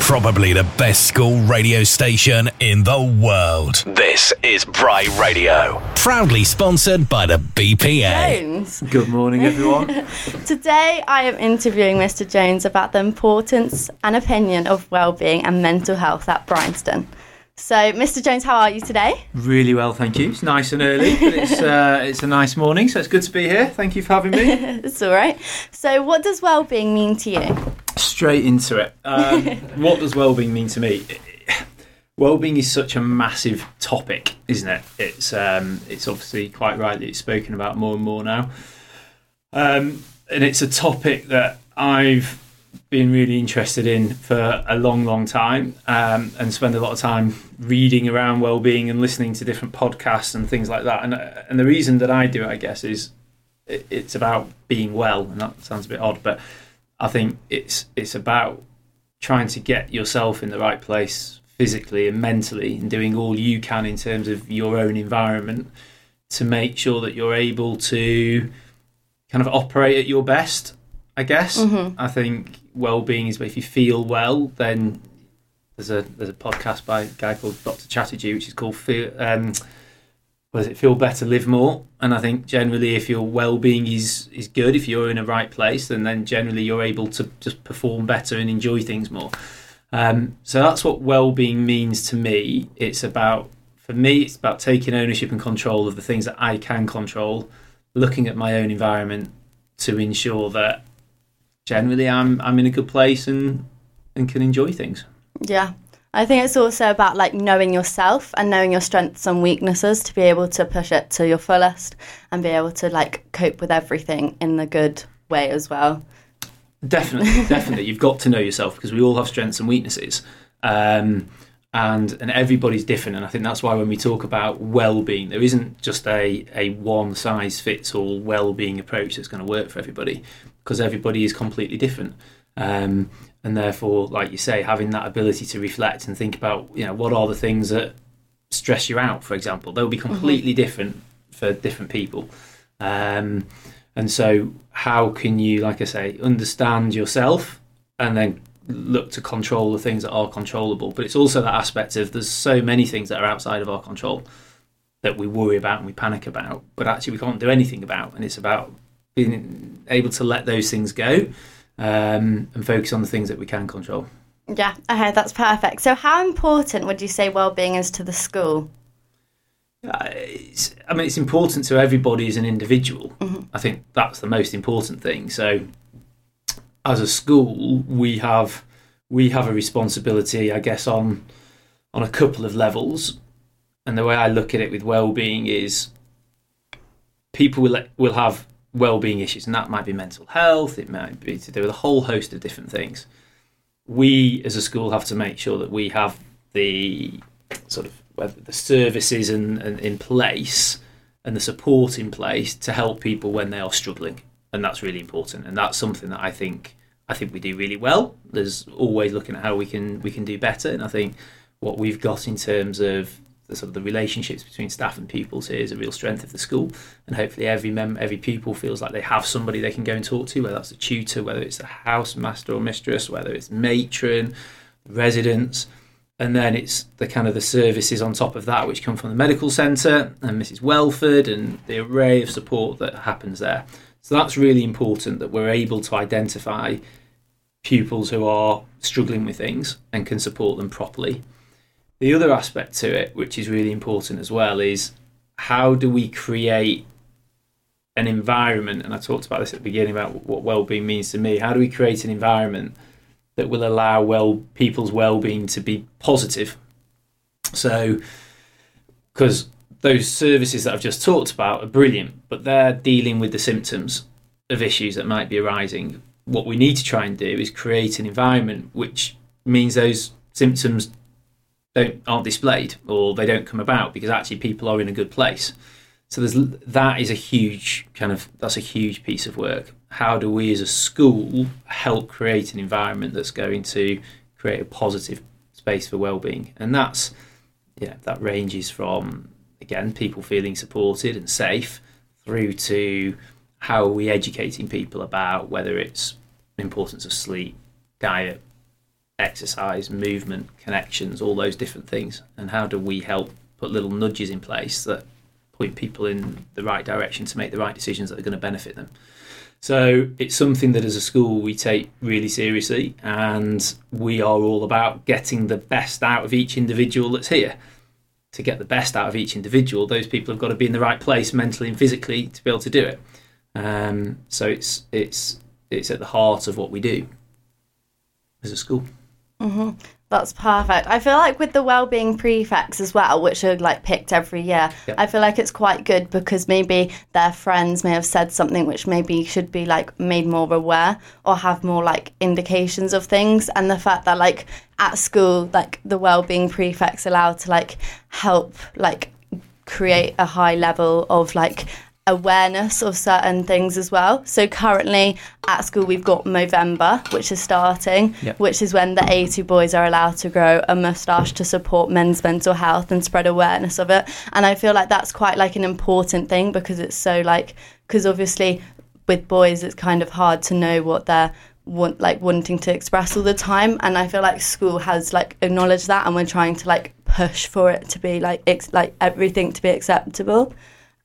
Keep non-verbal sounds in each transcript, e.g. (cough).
Probably the best school radio station in the world. This is Bry Radio. Proudly sponsored by the BPA. Jones. Good morning, everyone. (laughs) Today I am interviewing Mr. Jones about the importance and opinion of well-being and mental health at Bryanston. So, Mr. Jones, how are you today? really well, thank you. It's nice and early, but it's (laughs) uh, it's a nice morning, so it's good to be here. Thank you for having me. (laughs) It's all right. So, what does well-being mean to you? Straight into it. Um, (laughs) what does well-being mean to me? Well-being is such a massive topic, isn't it? It's um, it's obviously quite rightly it's spoken about more and more now, um, and it's a topic that I've been really interested in for a long, long time, um, and spend a lot of time reading around well-being and listening to different podcasts and things like that. And and the reason that I do it, I guess, is it, it's about being well, and that sounds a bit odd, but I think it's it's about trying to get yourself in the right place physically and mentally, and doing all you can in terms of your own environment to make sure that you're able to kind of operate at your best. I guess I think well-being is if you feel well, then there's a there's a podcast by a guy called Dr. Chatterjee, which is called Feel. Um, is it? Feel better, live more. And I think generally, if your well-being is is good, if you're in a right place, then then generally you're able to just perform better and enjoy things more. Um, so that's what well-being means to me. It's about for me, it's about taking ownership and control of the things that I can control, looking at my own environment to ensure that generally I'm I'm in a good place and and can enjoy things. Yeah. I think it's also about like knowing yourself and knowing your strengths and weaknesses to be able to push it to your fullest and be able to like cope with everything in the good way as well. Definitely, (laughs) definitely. You've got to know yourself because we all have strengths and weaknesses, um, and and everybody's different. And I think that's why when we talk about well-being, there isn't just a a one size fits all well-being approach that's going to work for everybody because everybody is completely different. Um, and therefore, like you say, having that ability to reflect and think about, you know, what are the things that stress you out, for example, they'll be completely different for different people. Um, and so, how can you, like I say, understand yourself and then look to control the things that are controllable? But it's also that aspect of there's so many things that are outside of our control that we worry about and we panic about, but actually we can't do anything about. And it's about being able to let those things go um, and focus on the things that we can control. Yeah, okay, that's perfect. So, how important would you say well-being is to the school? Uh, it's, I mean, it's important to everybody as an individual. I think that's the most important thing. So, as a school, we have we have a responsibility, I guess, on on a couple of levels. And the way I look at it with well-being is, people will will have well-being issues, and that might be mental health. It might be to do with a whole host of different things. We, as a school, have to make sure that we have the sort of whether the services and, and in place and the support in place to help people when they are struggling, and that's really important. And that's something that I think I think we do really well. There's always looking at how we can we can do better, and I think what we've got in terms of the sort of the relationships between staff and pupils here is a real strength of the school, and hopefully every mem- every pupil feels like they have somebody they can go and talk to, whether that's a tutor, whether it's a house master or mistress, whether it's matron, residents, and then it's the kind of the services on top of that which come from the medical centre and Mrs Welford and the array of support that happens there. So that's really important that we're able to identify pupils who are struggling with things and can support them properly. The other aspect to it, which is really important as well, is how do we create an environment? And I talked about this at the beginning about what well-being means to me. How do we create an environment that will allow well people's well-being to be positive? So, because those services that I've just talked about are brilliant, but they're dealing with the symptoms of issues that might be arising. What we need to try and do is create an environment which means those symptoms don't aren't displayed or they don't come about because actually people are in a good place. So there's that is a huge kind of that's a huge piece of work. How do we as a school help create an environment that's going to create a positive space for well-being? And that's yeah, that ranges from again people feeling supported and safe through to how are we educating people about whether it's importance of sleep, diet, exercise, movement, connections, all those different things. And how do we help put little nudges in place that point people in the right direction to make the right decisions that are going to benefit them? So it's something that as a school we take really seriously, and we are all about getting the best out of each individual that's here. To get the best out of each individual, those people have got to be in the right place mentally and physically to be able to do it. Um, so it's it's it's at the heart of what we do as a school. Mm-hmm. That's perfect. I feel like with the well-being prefects as well, which are like picked every year, yep. I feel like it's quite good because maybe their friends may have said something which maybe should be like made more aware or have more like indications of things. And the fact that like at school, like the well-being prefects allowed to like help like create a high level of like awareness of certain things as well. So currently at school we've got Movember, which is starting, yep. which is when the A2 boys are allowed to grow a moustache to support men's mental health and spread awareness of it. And I feel like that's quite like an important thing because it's so like because obviously with boys it's kind of hard to know what they're want like wanting to express all the time and I feel like school has like acknowledged that and we're trying to like push for it to be like ex- like everything to be acceptable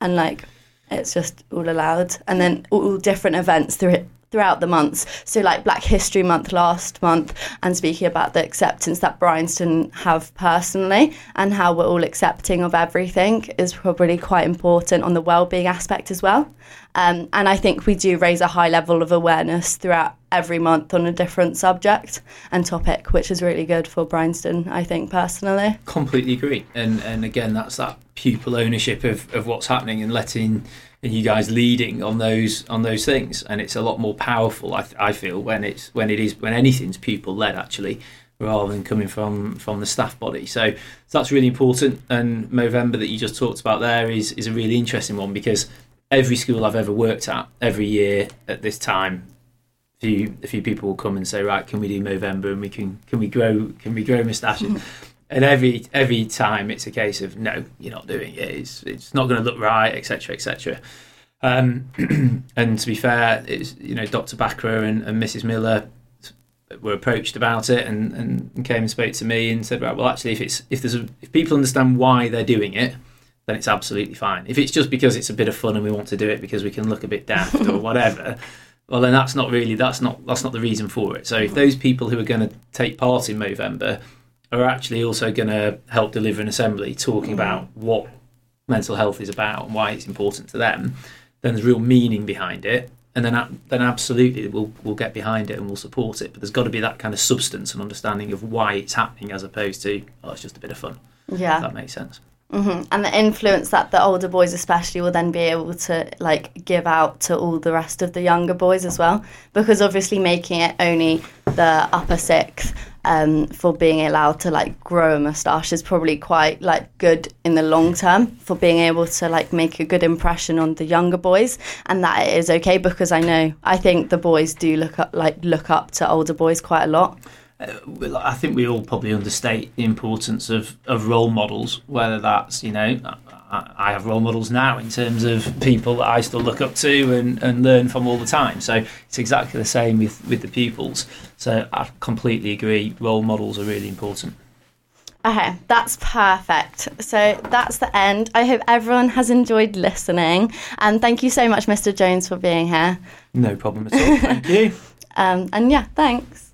and like it's just all allowed, and then all different events through it throughout the months. So, like Black History Month last month, and speaking about the acceptance that Bryanston have personally and how we're all accepting of everything is probably quite important on the well-being aspect as well. Um, and I think we do raise a high level of awareness throughout every month on a different subject and topic, which is really good for Bryanston, I think, personally. Completely agree. And and again, that's that pupil ownership of, of what's happening and letting and you guys leading on those on those things and it's a lot more powerful I, I feel when it's when it is when anything's pupil led actually rather than coming from from the staff body. So, so that's really important. And Movember that you just talked about there is is a really interesting one because every school I've ever worked at, every year at this time, a few a few people will come and say, right, can we do Movember and we can can we grow can we grow moustaches? (laughs) and every every time it's a case of no, you're not doing it. It's it's not going to look right, etc. etc. Um, (clears throat) and to be fair, it's you know Dr. Bakra and, and Mrs. Miller were approached about it and, and came and spoke to me and said, right, well, actually, if it's if there's a, if people understand why they're doing it, then it's absolutely fine. If it's just because it's a bit of fun and we want to do it because we can look a bit daft or (laughs) whatever, well, then that's not really that's not that's not the reason for it. So if those people who are going to take part in Movember are actually also going to help deliver an assembly talking mm. about what mental health is about and why it's important to them, then there's real meaning behind it and then then absolutely we'll we'll get behind it and we'll support it. But there's got to be that kind of substance and understanding of why it's happening, as opposed to oh, it's just a bit of fun. Yeah, that makes sense. Mm-hmm. And the influence that the older boys, especially, will then be able to like give out to all the rest of the younger boys as well, because obviously making it only the upper sixth um, for being allowed to like grow a moustache is probably quite like good in the long term for being able to like make a good impression on the younger boys and that it is okay because I know I think the boys do look up like look up to older boys quite a lot. Uh, I think we all probably understate the importance of, of role models, whether that's, you know, I have role models now in terms of people that I still look up to and, and learn from all the time. So it's exactly the same with, with the pupils. So I completely agree. Role models are really important. Okay, that's perfect. So that's the end. I hope everyone has enjoyed listening. And thank you so much, Mr. Jones, for being here. No problem at all. Thank you. (laughs) um, and yeah, thanks.